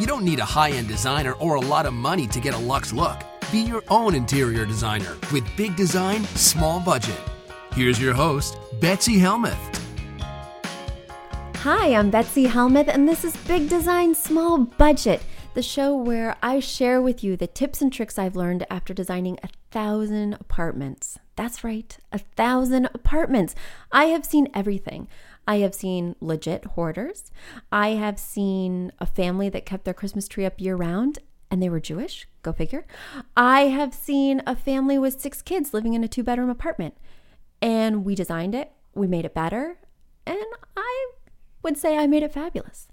You don't need a high end designer or a lot of money to get a luxe look. Be your own interior designer with big design, small budget. Here's your host, Betsy Helmuth. Hi, I'm Betsy Helmuth, and this is Big Design Small Budget, the show where I share with you the tips and tricks I've learned after designing a thousand apartments. That's right, a thousand apartments. I have seen everything. I have seen legit hoarders. I have seen a family that kept their Christmas tree up year round and they were Jewish. Go figure. I have seen a family with six kids living in a two bedroom apartment and we designed it, we made it better, and I would say I made it fabulous.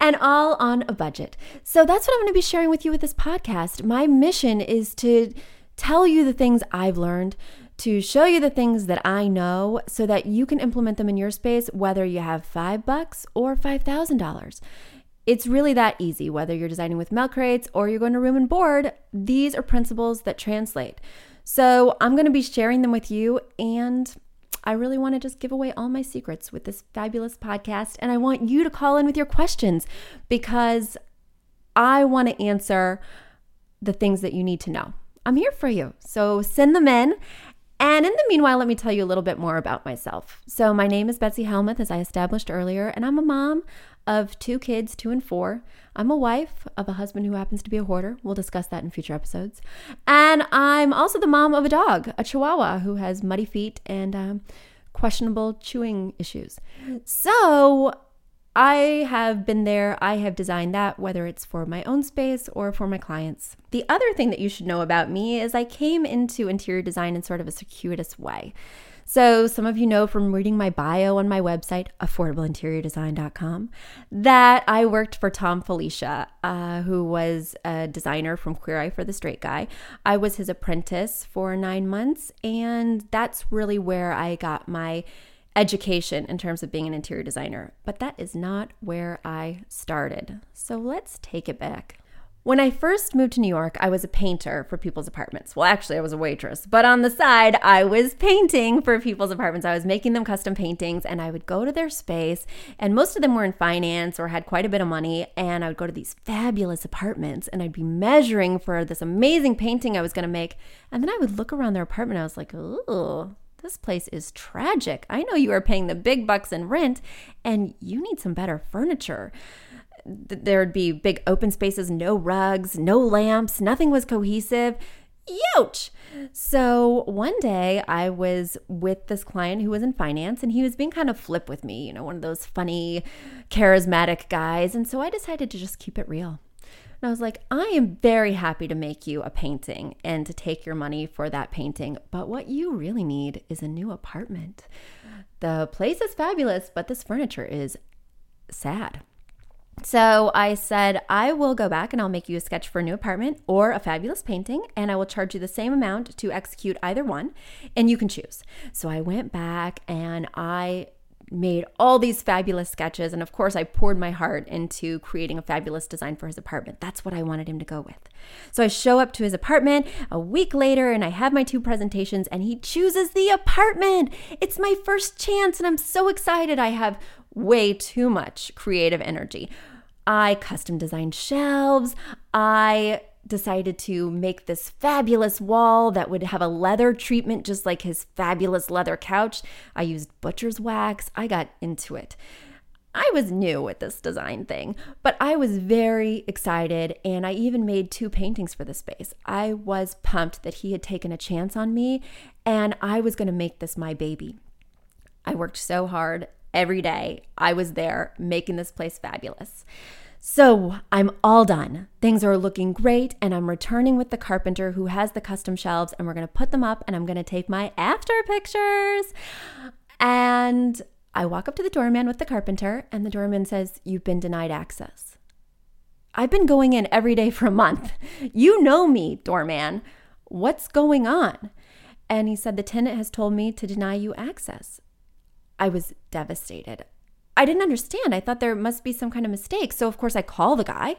And all on a budget. So that's what I'm going to be sharing with you with this podcast. My mission is to tell you the things I've learned, to show you the things that I know so that you can implement them in your space, whether you have five bucks or $5,000. It's really that easy, whether you're designing with milk crates or you're going to room and board, these are principles that translate. So I'm going to be sharing them with you and I really want to just give away all my secrets with this fabulous podcast. And I want you to call in with your questions because I want to answer the things that you need to know. I'm here for you. So send them in. And in the meanwhile, let me tell you a little bit more about myself. So, my name is Betsy Helmuth, as I established earlier, and I'm a mom of two kids, two and four. I'm a wife of a husband who happens to be a hoarder. We'll discuss that in future episodes. And I'm also the mom of a dog, a chihuahua, who has muddy feet and um, questionable chewing issues. So, I have been there, I have designed that, whether it's for my own space or for my clients. The other thing that you should know about me is I came into interior design in sort of a circuitous way. So, some of you know from reading my bio on my website, affordableinteriordesign.com, that I worked for Thom Filicia, uh, who was a designer from Queer Eye for the Straight Guy. I was his apprentice for nine months, and that's really where I got my education in terms of being an interior designer. But that is not where I started. So, let's take it back. When I first moved to New York, I was a painter for people's apartments. Well, actually, I was a waitress, but on the side, I was painting for people's apartments. I was making them custom paintings, and I would go to their space, and most of them were in finance or had quite a bit of money. And I would go to these fabulous apartments, and I'd be measuring for this amazing painting I was going to make. And then I would look around their apartment, I was like, ooh, this place is tragic. I know you are paying the big bucks in rent, and you need some better furniture there'd be big open spaces, no rugs, no lamps, nothing was cohesive. Youch! So one day I was with this client who was in finance and he was being kind of flip with me, you know, one of those funny, charismatic guys. And so I decided to just keep it real. And I was like, I am very happy to make you a painting and to take your money for that painting. But what you really need is a new apartment. The place is fabulous, but this furniture is sad. So I said, I will go back and I'll make you a sketch for a new apartment or a fabulous painting, and I will charge you the same amount to execute either one, and you can choose. So I went back and I made all these fabulous sketches. And of course, I poured my heart into creating a fabulous design for his apartment. That's what I wanted him to go with. So I show up to his apartment a week later and I have my two presentations, and he chooses the apartment. It's my first chance, and I'm so excited. I have way too much creative energy. I custom designed shelves. I decided to make this fabulous wall that would have a leather treatment just like his fabulous leather couch. I used butcher's wax. I got into it. I was new with this design thing, but I was very excited and I even made two paintings for the space. I was pumped that he had taken a chance on me and I was going to make this my baby. I worked so hard every day. I was there making this place fabulous. So I'm all done. Things are looking great, and I'm returning with the carpenter who has the custom shelves, and we're gonna put them up, and I'm gonna take my after pictures. And I walk up to the doorman with the carpenter, and the doorman says, You've been denied access. I've been going in every day for a month. You know me, doorman. What's going on? And he said, The tenant has told me to deny you access. I was devastated. I didn't understand. I thought there must be some kind of mistake. So, of course, I call the guy,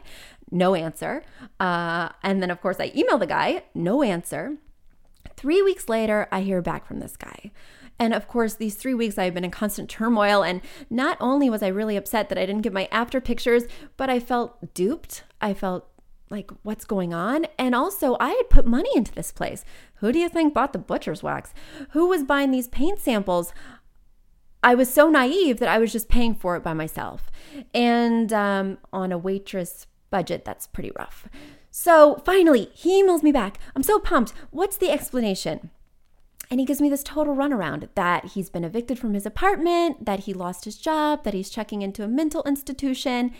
no answer. Uh, and then, of course, I email the guy, no answer. three weeks later, I hear back from this guy. And of course, these three weeks I've been in constant turmoil. And not only was I really upset that I didn't get my after pictures, but I felt duped. I felt like, what's going on? And also, I had put money into this place. Who do you think bought the butcher's wax? Who was buying these paint samples? I was so naive that I was just paying for it by myself. And um, on a waitress budget, that's pretty rough. So finally, he emails me back. I'm so pumped. What's the explanation? And he gives me this total runaround that he's been evicted from his apartment, that he lost his job, that he's checking into a mental institution.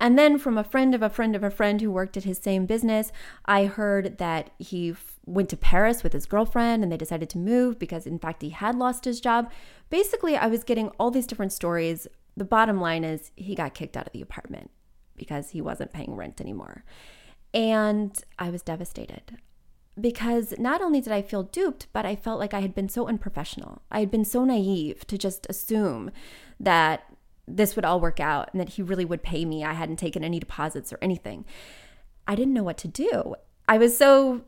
And then from a friend of a friend of a friend who worked at his same business, I heard that he went to Paris with his girlfriend and they decided to move because, in fact, he had lost his job. Basically, I was getting all these different stories. The bottom line is he got kicked out of the apartment because he wasn't paying rent anymore. And I was devastated because not only did I feel duped, but I felt like I had been so unprofessional. I had been so naive to just assume that this would all work out and that he really would pay me. I hadn't taken any deposits or anything. I didn't know what to do. I was so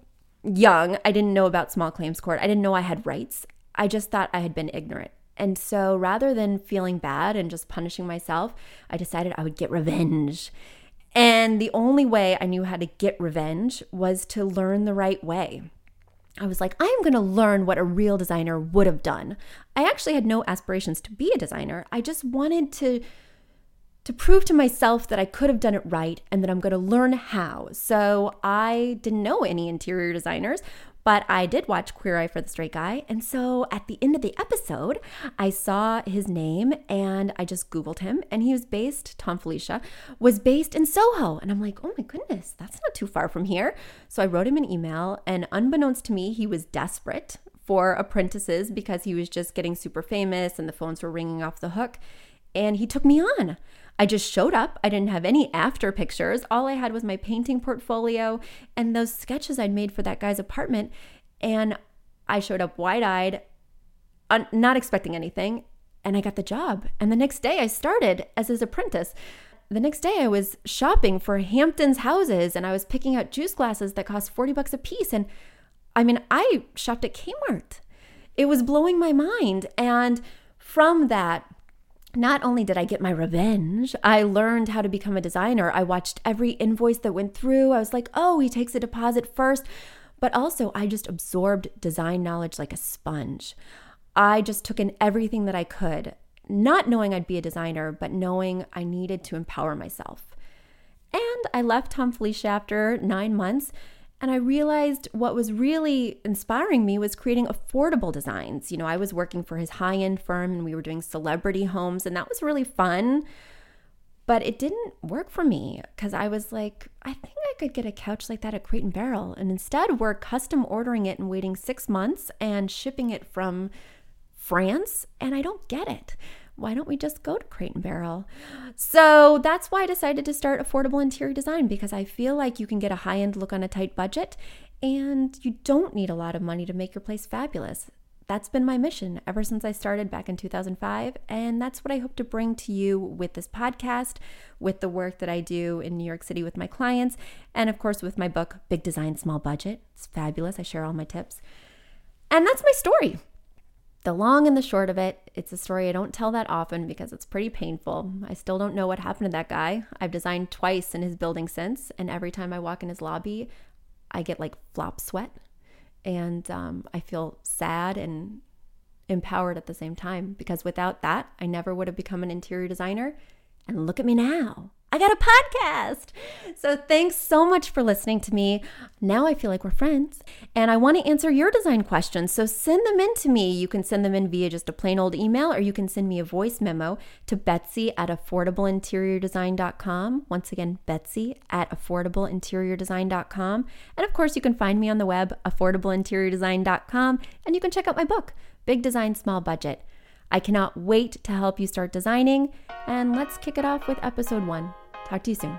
young. I didn't know about small claims court. I didn't know I had rights. I just thought I had been ignorant. And so rather than feeling bad and just punishing myself, I decided I would get revenge. And the only way I knew how to get revenge was to learn the right way. I was like, I am going to learn what a real designer would have done. I actually had no aspirations to be a designer. I just wanted to to prove to myself that I could have done it right and that I'm going to learn how. So I didn't know any interior designers, but I did watch Queer Eye for the Straight Guy. And so at the end of the episode, I saw his name and I just Googled him. And he was based, Thom Filicia, was based in Soho. And I'm like, oh my goodness, that's not too far from here. So I wrote him an email. And unbeknownst to me, he was desperate for apprentices because he was just getting super famous and the phones were ringing off the hook. And he took me on. I just showed up. I didn't have any after pictures. All I had was my painting portfolio and those sketches I'd made for that guy's apartment. And I showed up wide eyed, un- not expecting anything. And I got the job. And the next day I started as his apprentice. The next day I was shopping for Hamptons houses and I was picking out juice glasses that cost 40 bucks a piece. And I mean, I shopped at Kmart. It was blowing my mind. And from that, not only did I get my revenge, I learned how to become a designer. I watched every invoice that went through. I was like, oh, he takes a deposit first. But also, I just absorbed design knowledge like a sponge. I just took in everything that I could, not knowing I'd be a designer, but knowing I needed to empower myself. And I left Tom after nine months and I realized what was really inspiring me was creating affordable designs. You know, I was working for his high end firm and we were doing celebrity homes, and that was really fun. But it didn't work for me because I was like, I think I could get a couch like that at Crate and Barrel. And instead, we're custom ordering it and waiting six months and shipping it from France. And I don't get it why don't we just go to Crate and Barrel? So that's why I decided to start affordable interior design because I feel like you can get a high end look on a tight budget and you don't need a lot of money to make your place fabulous. That's been my mission ever since I started back in 2005. And that's what I hope to bring to you with this podcast, with the work that I do in New York City with my clients, and of course with my book, Big Design, Small Budget. It's fabulous. I share all my tips. And that's my story the long and the short of it, it's a story I don't tell that often because it's pretty painful. I still don't know what happened to that guy. I've designed twice in his building since, and every time I walk in his lobby, I get like flop sweat and um, I feel sad and empowered at the same time because without that, I never would have become an interior designer. And look at me now. I got a podcast. So thanks so much for listening to me. Now I feel like we're friends and I want to answer your design questions. So send them in to me. You can send them in via just a plain old email or you can send me a voice memo to Betsy at affordableinteriordesign.com. Once again, Betsy at affordableinteriordesign.com. And of course, you can find me on the web, affordableinteriordesign.com, and you can check out my book, Big Design, Small Budget. I cannot wait to help you start designing. And let's kick it off with episode one. Talk to you soon.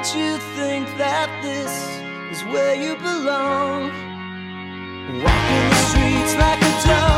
Made you think that this is where you belong? Walking the streets like a dog